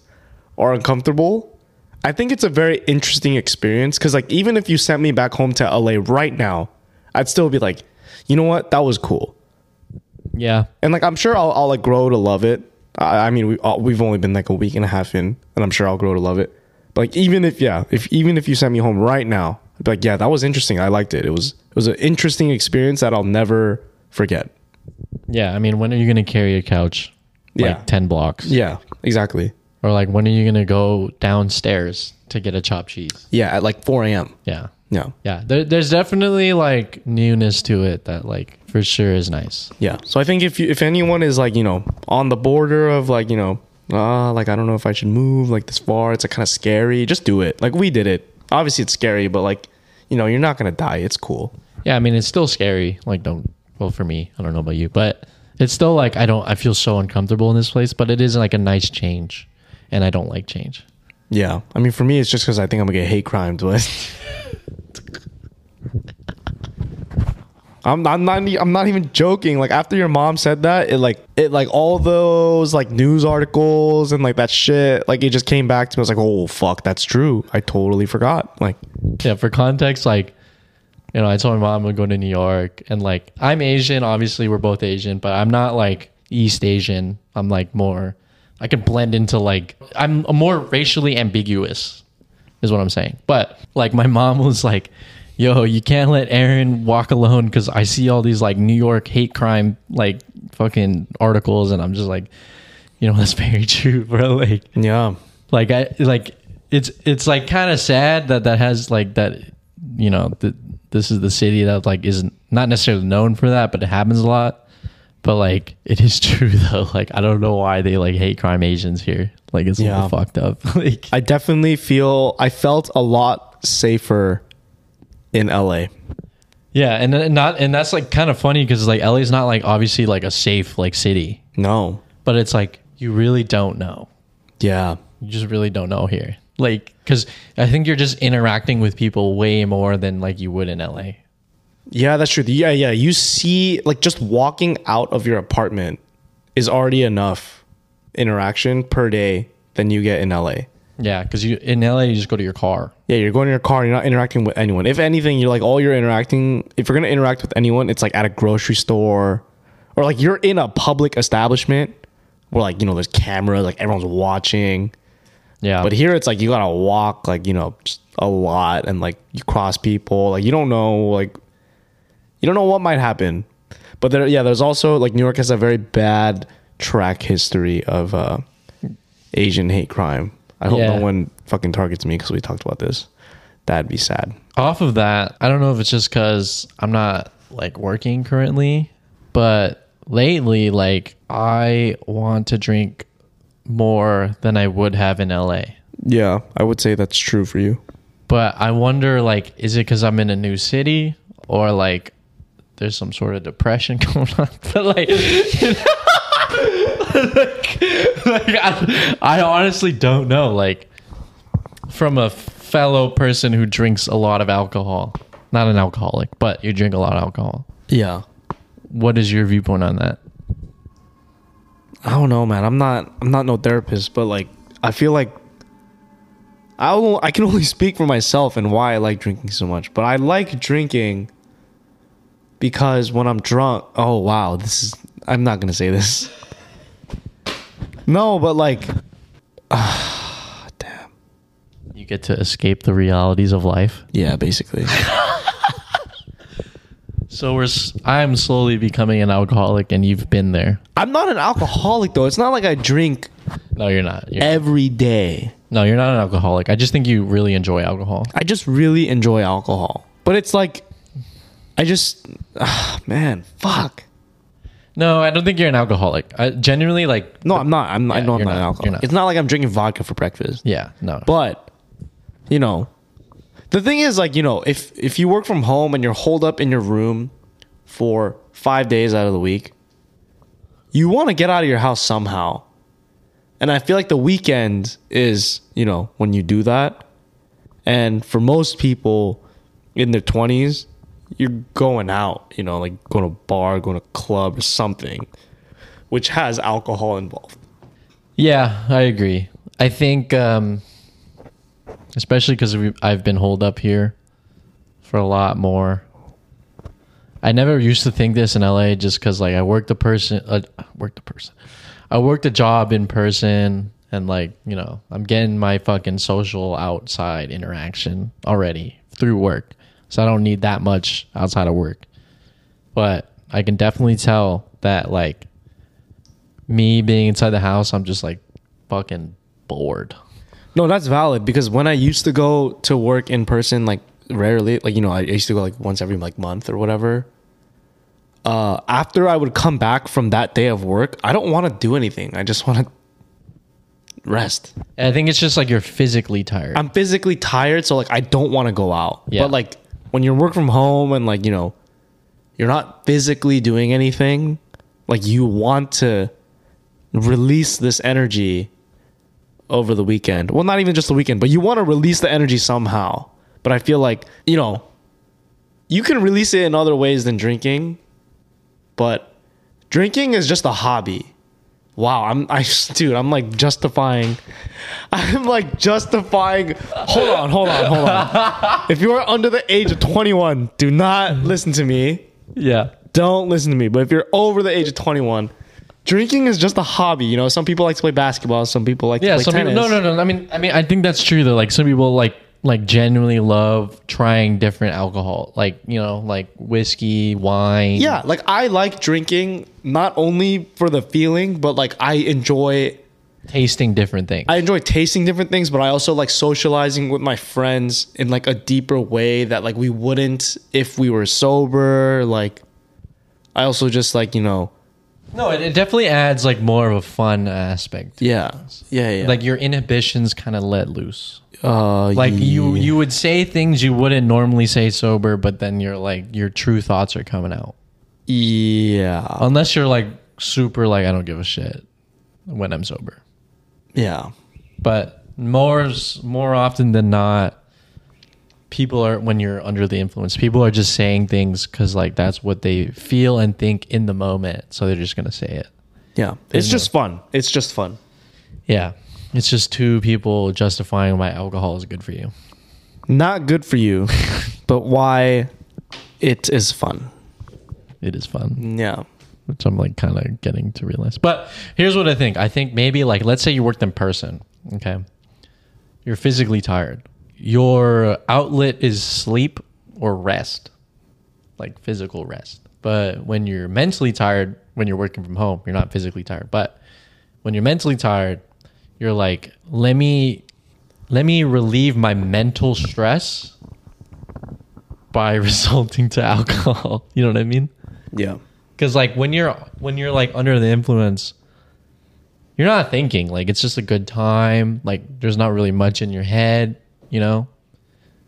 are uncomfortable, I think it's a very interesting experience cuz like even if you sent me back home to LA right now, I'd still be like, "You know what? That was cool." Yeah. And like I'm sure I'll, I'll like grow to love it. I, I mean, we uh, we've only been like a week and a half in, and I'm sure I'll grow to love it. But like even if yeah, if even if you sent me home right now, I'd be like, yeah, that was interesting. I liked it. It was it was an interesting experience that I'll never forget. Yeah. I mean, when are you going to carry a couch? Like Yeah. 10 blocks? Yeah, exactly. Or like, when are you going to go downstairs to get a chopped cheese? Yeah, at like 4 a.m. Yeah. Yeah, Yeah. There, there's definitely like newness to it that like for sure is nice. yeah. So I think if you if anyone is like you know on the border of like you know ah like I don't know if I should move like this far, it's like kind of scary. Just do it. Like we did it. Obviously it's scary, but like you know you're not gonna die. It's cool. Yeah. I mean, it's still scary. Like, don't, well, for me, I don't know about you, but it's still like, I don't, I feel so uncomfortable in this place, but it is like a nice change. And I don't like change. Yeah, I mean, for me, it's just because I think I'm gonna get hate crimed, but I'm, I'm not. I'm not even joking. Like after your mom said that, it like it like all those like news articles and like that shit. Like it just came back to me. I was like, oh fuck, that's true. I totally forgot. Like Yeah, for context, like, you know, I told my mom I'm gonna go to New York, and like, I'm Asian. Obviously, we're both Asian, but I'm not like East Asian. I'm like more. I could blend into like I'm more racially ambiguous, is what I'm saying. But like, my mom was like, "Yo, you can't let Aaron walk alone because I see all these like New York hate crime like fucking articles, and I'm just like, you know, that's very true, bro. Like, yeah, like i like it's it's like kind of sad that that has like that you know that this is the city that like isn't not necessarily known for that but it happens a lot but like it is true though like i don't know why they like hate crime asians here like it's a Yeah. little fucked up like I definitely feel. I felt a lot safer in LA. yeah and then not and that's like kind of funny because like la's not like obviously like a safe like city No. but it's like you really don't know Yeah. you just really don't know here like because i think you're just interacting with people way more than like you would in la Yeah, that's true. Yeah, yeah. You see, like, just walking out of your apartment is already enough interaction per day than you get in LA. Yeah, because you in LA you just go to your car. Yeah, you're going to your car, you're not interacting with anyone. If anything, you're like, all you're interacting, if you're going to interact with anyone, it's like at a grocery store or like you're in a public establishment where, like, you know, there's cameras, like, everyone's watching. Yeah, But here it's like you gotta walk like you know just a lot and like you cross people like you don't know like you don't know what might happen. But there yeah, there's also like New York has a very bad track history of uh Asian hate crime. I hope Yeah. no one fucking targets me because we talked about this. That'd be sad. off of that, I don't know if it's just because I'm not like working currently, but lately, like I want to drink more than I would have in LA. Yeah, I would say that's true for you. But I wonder, like, is it because I'm in a new city or like there's some sort of depression going on? but like, you know, like, like, I, I honestly don't know. Like, from a fellow person who drinks a lot of alcohol, not an alcoholic, but you drink a lot of alcohol. Yeah. What is your viewpoint on that? I don't know, man. I'm not I'm not no therapist, but like I feel like I I can only speak for myself and why I like drinking so much. But I like drinking because when I'm drunk, oh wow, this is I'm not going to say this. No, but like ah damn. You get to escape the realities of life. Yeah, basically. So we're s- I'm slowly becoming an alcoholic, and you've been there. I'm not an alcoholic though. It's not like I drink No, you're not. You're, every day. no, you're not an alcoholic. I just think you really enjoy alcohol. I just really enjoy alcohol. But it's like I just ah, man, fuck. No, I don't think you're an alcoholic. I genuinely like. No, I'm not. I'm. I Yeah, know I'm you're not, an alcoholic. Not. It's not like I'm drinking vodka for breakfast. Yeah, no. But you know, the thing is, like you know, if if you work from home and you're holed up in your room for five days out of the week, you want to get out of your house somehow. And I feel like the weekend is you know when you do that. And for most people in their twenties, you're going out. You know, like going to a bar, going to a club or something, which has alcohol involved. Yeah, I agree. I think, um, especially because I've been holed up here for a lot more. I never used to think this in LA just because, like, I worked a person, uh, worked a person, I worked a job in person, and like, you know, I'm getting my fucking social outside interaction already through work, so I don't need that much outside of work. But I can definitely tell that, like, me being inside the house, I'm just like fucking bored. No, that's valid because when I used to go to work in person, like rarely, like you know, I used to go like once every like month or whatever. Uh, after I would come back from that day of work, I don't want to do anything. I just want to rest. I think it's just like you're physically tired. I'm physically tired, so like I don't want to go out. Yeah. But like when you work from home and like you know, you're not physically doing anything, like you want to release this energy over the weekend. Well, not even just the weekend, but you want to release the energy somehow. But I feel like, you know, you can release it in other ways than drinking, but drinking is just a hobby. Wow, I'm I dude, I'm like justifying I'm like justifying Hold on, hold on, hold on. if you are under the age of 21, do not listen to me yeah. don't listen to me. But if you're over the age of 21, drinking is just a hobby. You know, some people like to play basketball, some people like Yeah. to play Some tennis. people, no, no, no. I mean, I mean, I think that's true though. Like some people like like genuinely love trying different alcohol, like you know, like whiskey, wine. Yeah, like I like drinking not only for the feeling, but like I enjoy tasting different things. I enjoy tasting different things, but I also like socializing with my friends in like a deeper way that like we wouldn't if we were sober. Like I also just like, you know, no, it, it definitely adds like more of a fun aspect. yeah. Yeah, yeah. Like your inhibitions kind of let loose. uh Like you you would say things you wouldn't normally say sober, but then you're like your true thoughts are coming out. yeah. Unless you're like super like I don't give a shit when I'm sober. Yeah. But more more often than not people are when you're under the influence, people are just saying things cuz like that's what they feel and think in the moment, so they're just going to say it. Yeah. It's just fun. It's just fun. Yeah. It's just two people justifying why alcohol is good for you. Not good for you, but why it is fun. It is fun. Yeah. which I'm like kind of getting to realize. But here's what I think. I think maybe like let's say you worked in person, okay? You're physically tired. Your outlet is sleep or rest. Like physical rest. But when you're mentally tired when you're working from home, you're not physically tired. But when you're mentally tired, you're like, "Let me let me relieve my mental stress by resulting to alcohol." You know what I mean? Yeah. Because like when you're when you're like under the influence, you're not thinking. Like it's just a good time. Like there's not really much in your head. You know,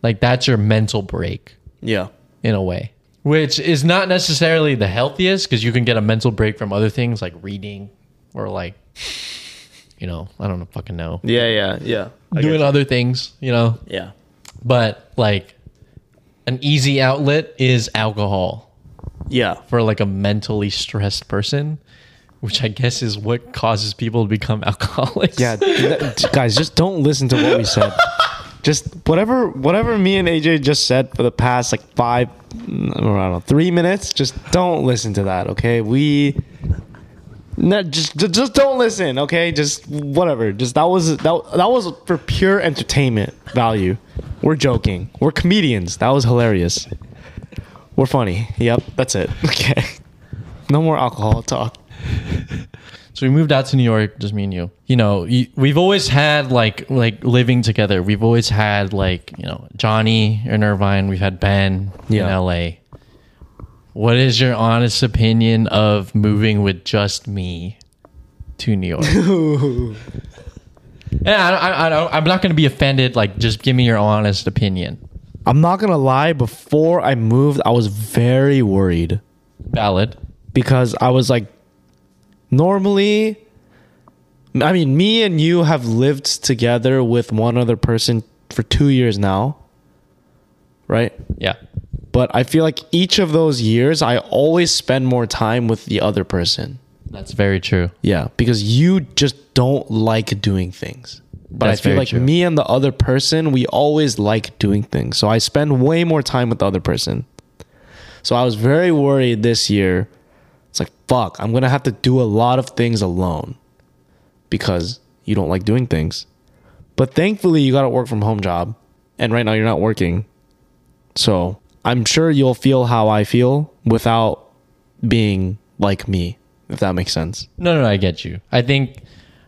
like that's your mental break Yeah. in a way, which is not necessarily the healthiest because you can get a mental break from other things like reading or like, you know, I don't know, fucking know, Yeah, yeah, yeah. I doing get other things. You know, yeah. but like an easy outlet is alcohol Yeah. for like a mentally stressed person which i guess is what causes people to become alcoholics Yeah, th- guys, just don't listen to what we said. Just whatever, whatever me and AJ just said for the past like five, I don't know, three minutes. Just don't listen to that, okay? We, no, just, just, just don't listen, okay? Just whatever. Just that was that that was for pure entertainment value. We're joking. We're comedians. That was hilarious. We're funny. Yep, that's it. Okay. No more alcohol talk. So we moved out to new york just me and you. You know we've always had like like living together. We've always had like you know johnny in irvine. We've had ben Yeah. in la what is your honest opinion of moving with just me to new york? Yeah I, I, I don't, i'm not going to be offended like just give me your honest opinion. I'm not gonna lie. Before I moved, I was very worried. Valid. Because I was like, normally, I mean, me and you have lived together with one other person for two years now, right? yeah But I feel like each of those years, I always spend more time with the other person. that's very true Yeah, because you just don't like doing things. But That's I feel like true. me and the other person, we always like doing things. So I spend way more time with the other person. So I was very worried this year. It's like, fuck, I'm going to have to do a lot of things alone because you don't like doing things. But thankfully, you got a work from home job. And right now, you're not working. So I'm sure you'll feel how I feel without being like me, if that makes sense. No, no, no, I get you. I think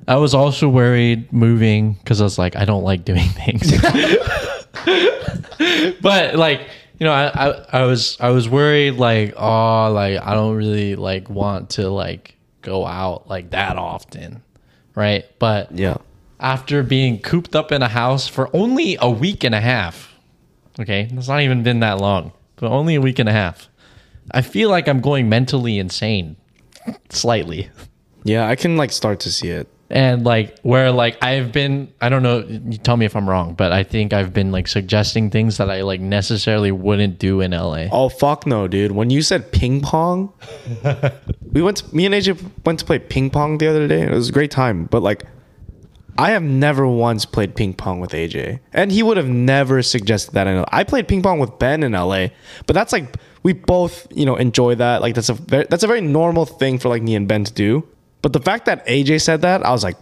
I was also worried moving because I was like, I don't like doing things. but like, you know, I, I, I was I was worried like, oh, like I don't really like want to like go out like that often, right? But Yeah. after being cooped up in a house for only a week and a half, okay, it's not even been that long, but only a week and a half. I feel like I'm going mentally insane, slightly Yeah, I can like start to see it. And like where like I've been I don't know you tell me if I'm wrong but I think I've been like suggesting things that I like necessarily wouldn't do in LA. Oh fuck no, dude. When you said ping pong, we went to, me and AJ went to play ping pong the other day. It was a great time, but like I have never once played ping pong with AJ. And he would have never suggested that in LA. I played ping pong with Ben in LA, but that's like we both, you know, enjoy that. Like that's a very, that's a very normal thing for like me and Ben to do. But the fact that AJ said that, I was like,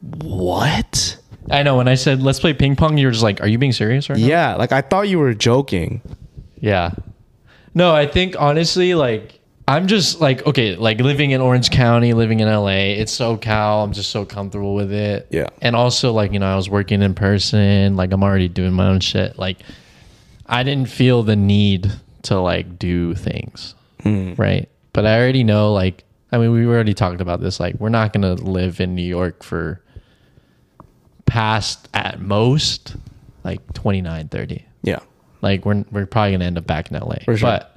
"What?" I know when I said let's play ping pong you were just like are you being serious right now? Yeah, like I thought you were joking. Yeah. No, I think honestly like I'm just like okay, like living in Orange County, living in LA, it's SoCal. I'm just so comfortable with it. Yeah. And also like, you know, I was working in person, like I'm already doing my own shit. Like I didn't feel the need to like do things. Hmm. Right. But I already know like I mean we already talked about this like we're not going to live in New York for past at most like 29 30 Yeah. like we're we're probably gonna end up back in LA. Sure. But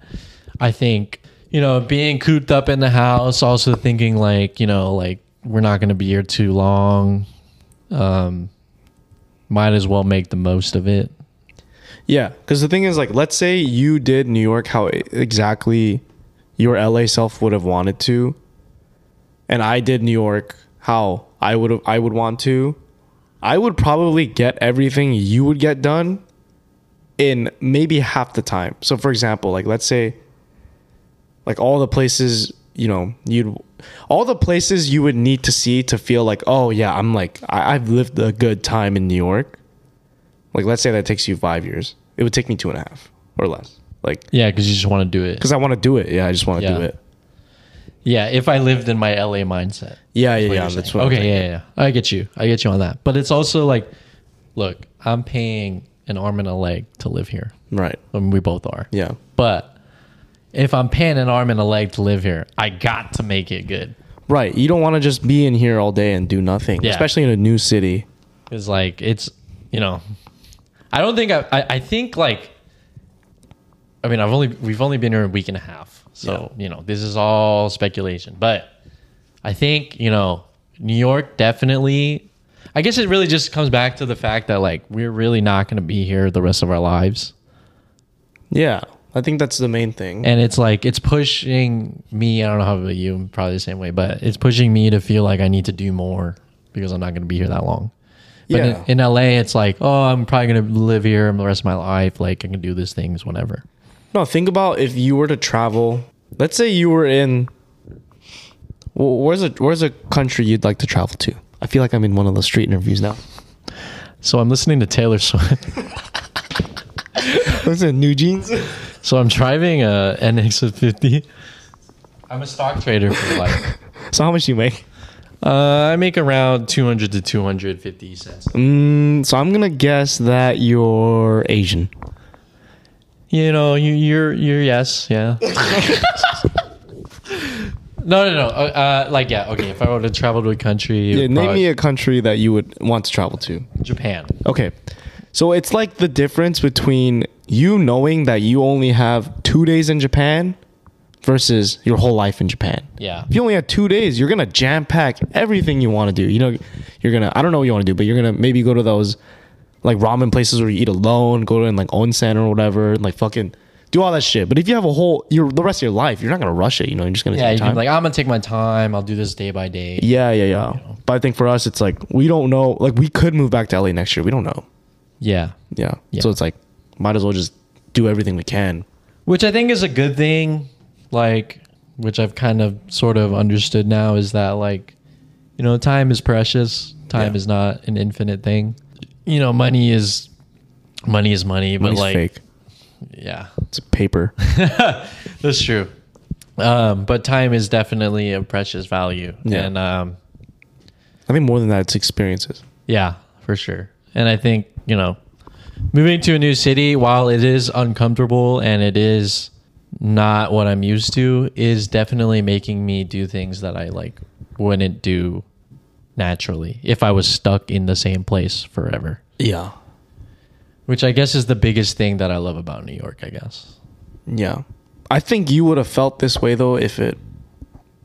I think you know being cooped up in the house, also thinking like you know like we're not gonna be here too long. Um, might as well make the most of it. Yeah, because the thing is, like, let's say you did New York how exactly your LA self would have wanted to, and I did New York how I would I would want to. I would probably get everything you would get done in maybe half the time. So, for example, like let's say, like all the places you know you'd all the places you would need to see to feel like oh yeah i'm like I, i've lived a good time in new york like let's say that takes you five years it would take me two and a half or less like Yeah, because you just want to do it. because i want to do it yeah i just want to Yeah. do it Yeah, if I lived in my LA mindset. yeah yeah yeah that's what okay, yeah, yeah, yeah. I get you. I get you on that. But it's also like, look, I'm paying an arm and a leg to live here. right I mean, we both are. yeah But if I'm paying an arm and a leg to live here, I got to make it good. Right. You don't want to just be in here all day and do nothing, Yeah. especially in a new city. Because like it's you know, I don't think I, I I think like I mean I've only we've only been here a week and a half, so you know this is all speculation. But I think you know New York definitely. I guess it really just comes back to the fact that like we're really not going to be here the rest of our lives, Yeah. I think that's the main thing. and it's like it's pushing me. I don't know how about you, probably the same way, but it's pushing me to feel like I need to do more because I'm not going to be here that long. But Yeah. in, in LA, it's like, oh, I'm probably gonna live here the rest of my life. Like I can do these things whenever. No, think about if you were to travel. Let's say you were in. Well, where's a where's a country you'd like to travel to? I feel like I'm in one of those street interviews now. So I'm listening to Taylor Swift. What's it? NewJeans. so I'm driving a NX50. I'm a stock trader for life. So how much do you make? Uh, I make around 200 to 250 cents. Mm, so I'm gonna guess that you're Asian. You know, you, you're you're yes, yeah. no, no, no. Uh, uh, like yeah, okay. If I were to travel to a country, Yeah, name me a country that you would want to travel to. Japan. Okay. So it's like the difference between you knowing that you only have two days in Japan versus your whole life in Japan. Yeah. If you only have two days, you're gonna jam pack everything you want to do. You know, you're gonna I don't know what you want to do, but you're gonna maybe go to those like ramen places where you eat alone, go to like onsen or whatever, and like fucking do all that shit. But if you have a whole your the rest of your life, you're not gonna rush it. You know, you're just gonna Yeah, take you like, I'm gonna take my time. I'll do this day by day. yeah, yeah, yeah. But I think for us, it's like we don't know. Like we could move back to LA next year. We don't know. Yeah. Yeah. Yeah. So it's like, might as well just do everything we can. Which I think is a good thing, like, which I've kind of sort of understood now is that, like, you know, time is precious. Time Yeah. is not an infinite thing. You know, money is money is money, but Money's like, fake. yeah, It's paper. that's true. Um, but time is definitely a precious value, Yeah. and um, I think more than that, it's experiences. Yeah, for sure. And I think, you know, moving to a new city, while it is uncomfortable and it is not what I'm used to, is definitely making me do things that I like wouldn't do naturally if I was stuck in the same place forever. Yeah. Which I guess is the biggest thing that I love about New York, I guess. Yeah. I think you would have felt this way though if it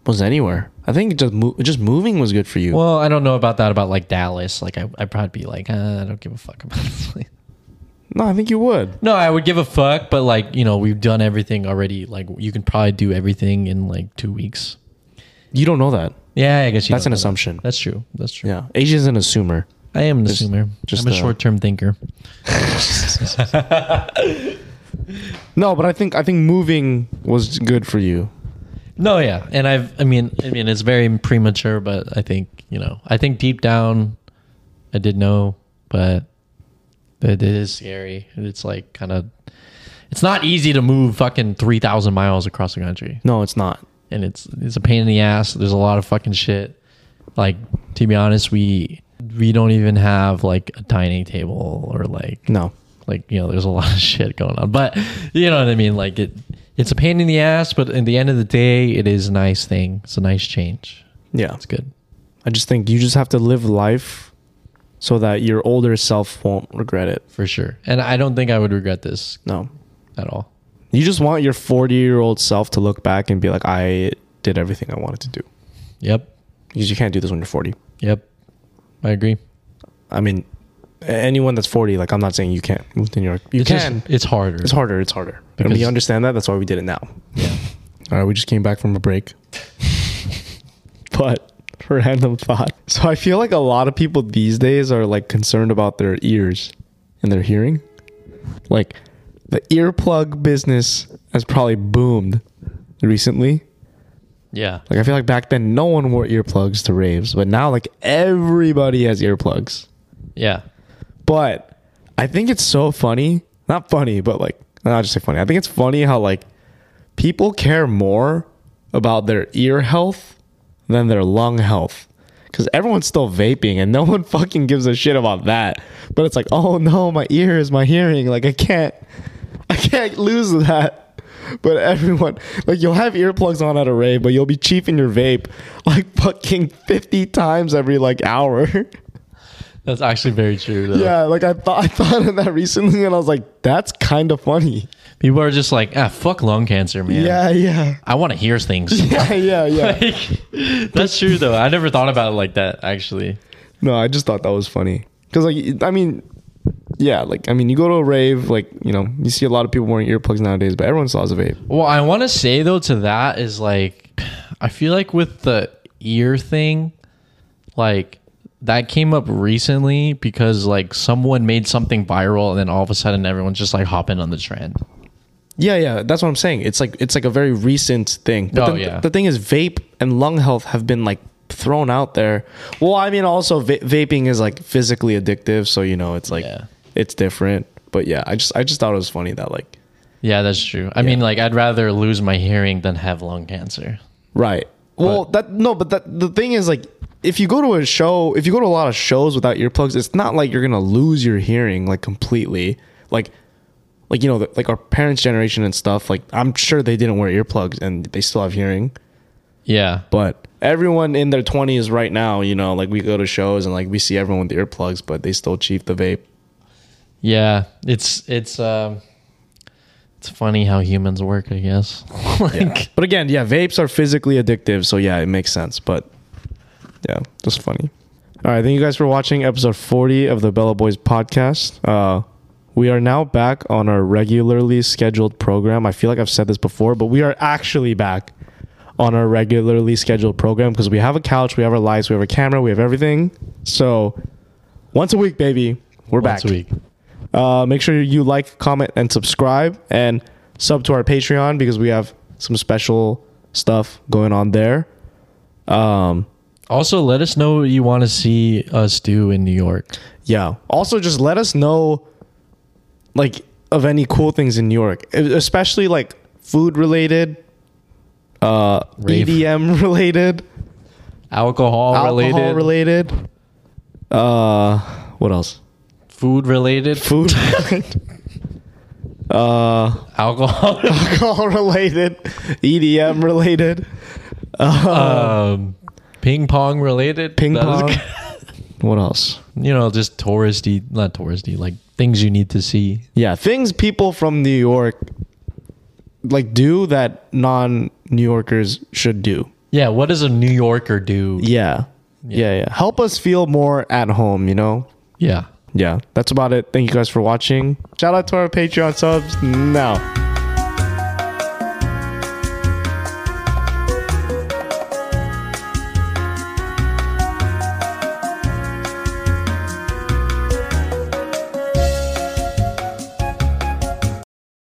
was anywhere. I think just mo- just moving was good for you. Well, I don't know about that about like Dallas. Like I I'd probably be like, uh, I don't give a fuck about this place. no, I think you would. No, I would give a fuck, but like, you know, we've done everything already. Like you can probably do everything in like two weeks. You don't know that. Yeah, I guess you That's an know that. assumption. That's true. That's true. Yeah. AJ's an assumer. I am an assumer. just, I'm a uh, short term thinker. No, but I think I think moving was good for you. No, yeah, and I've. I mean, I mean, it's very premature, but I think you know. I think deep down, I did know, but it is scary. It's like kind of. It's not easy to move fucking three thousand miles across the country, No, it's not. And it's it's a pain in the ass. There's a lot of fucking shit. Like to be honest, we we don't even have like a dining table or like No. like you know there's a lot of shit going on but you know what i mean like it it's a pain in the ass but in the end of the day it is a nice thing it's a nice change Yeah. it's good I just think you just have to live life so that your older self won't regret it. for sure and i don't think i would regret this No. at all You just want your 40 year old self to look back and be like, I did everything I wanted to do. yep Because you can't do this when you're 40. yep i agree I mean, anyone that's 40, like, I'm not saying you can't move to New York. You it's just- can. it's harder it's harder. It's harder. and we understand that. That's why we did it now. yeah All right, we just came back from a break. but random thought. So I feel like a lot of people these days are like concerned about their ears and their hearing. Like the earplug business has probably boomed recently. yeah Like I feel like back then no one wore earplugs to raves, but now like everybody has earplugs. yeah But I think it's so funny. Not funny, but like I'll just say funny. I think it's funny how like people care more about their ear health than their lung health. Cause everyone's still vaping and no one fucking gives a shit about that. But it's like, oh no, my ears, my hearing, like I can't can't lose that. but everyone like you'll have earplugs on at a rave, but you'll be chiefing your vape like fucking fifty times every like hour. That's actually very true. Though. yeah, like I thought I thought of that recently, and I was like, that's kind of funny. People are just like, ah, fuck lung cancer, man. Yeah, yeah, I want to hear things. yeah, yeah, yeah. Like, that's true though. I never thought about it like that actually. No, I just thought that was funny because, like, I mean, yeah, like, I mean, you go to a rave, like, you know, you see a lot of people wearing earplugs nowadays, but everyone still has a vape. Well, I want to say though to that is like, I feel like with the ear thing, like that came up recently because like someone made something viral and then all of a sudden everyone's just like hopping on the trend. Yeah, yeah, that's what I'm saying. It's like it's like a very recent thing. But Oh, the, yeah. the thing is, vape and lung health have been like thrown out there. Well, I mean, also va- vaping is like physically addictive, so you know, it's like Yeah. it's different. But yeah, I just I just thought it was funny that like Yeah, that's true. I mean, like I'd rather lose my hearing than have lung cancer. Right. Well, that no, but that the thing is like if you go to a show, if you go to a lot of shows without earplugs, it's not like you're gonna lose your hearing like completely. Like, like you know, like our parents' generation and stuff. Like, I'm sure they didn't wear earplugs and they still have hearing. Yeah. But everyone in their 20s right now, you know, like we go to shows and like we see everyone with earplugs, but they still chief the vape. Yeah, it's it's um it's funny how humans work, I guess. like But again, yeah, vapes are physically addictive, so yeah, it makes sense. But yeah, just funny. All right, thank you guys for watching episode 40 of the Bella Boys podcast. Uh, we are now back on our regularly scheduled program. I feel like I've said this before, but we are actually back on our regularly scheduled program because we have a couch, we have our lights, we have a camera, we have everything. So once a week, baby, we're once back. Once a week. Uh, make sure you like, comment, and subscribe, and sub to our Patreon because we have some special stuff going on there. Um, Also, let us know what you want to see us do in New York. yeah. Also, just let us know, like, of any cool things in New York, especially like food related, uh, Rave. EDM related, Alcohol, alcohol related, related. Uh, what else? food related, Food. related. uh, alcohol, alcohol related, EDM related. um, ping pong related, ping That pong. what else? You know, just touristy, not touristy, like things you need to see. Yeah, things people from New York like do that non New Yorkers should do. Yeah, what does a New Yorker do? Yeah. yeah. Yeah, Help us feel more at home, you know? Yeah. Yeah. That's about it. Thank you guys for watching. Shout out to our Patreon subs now.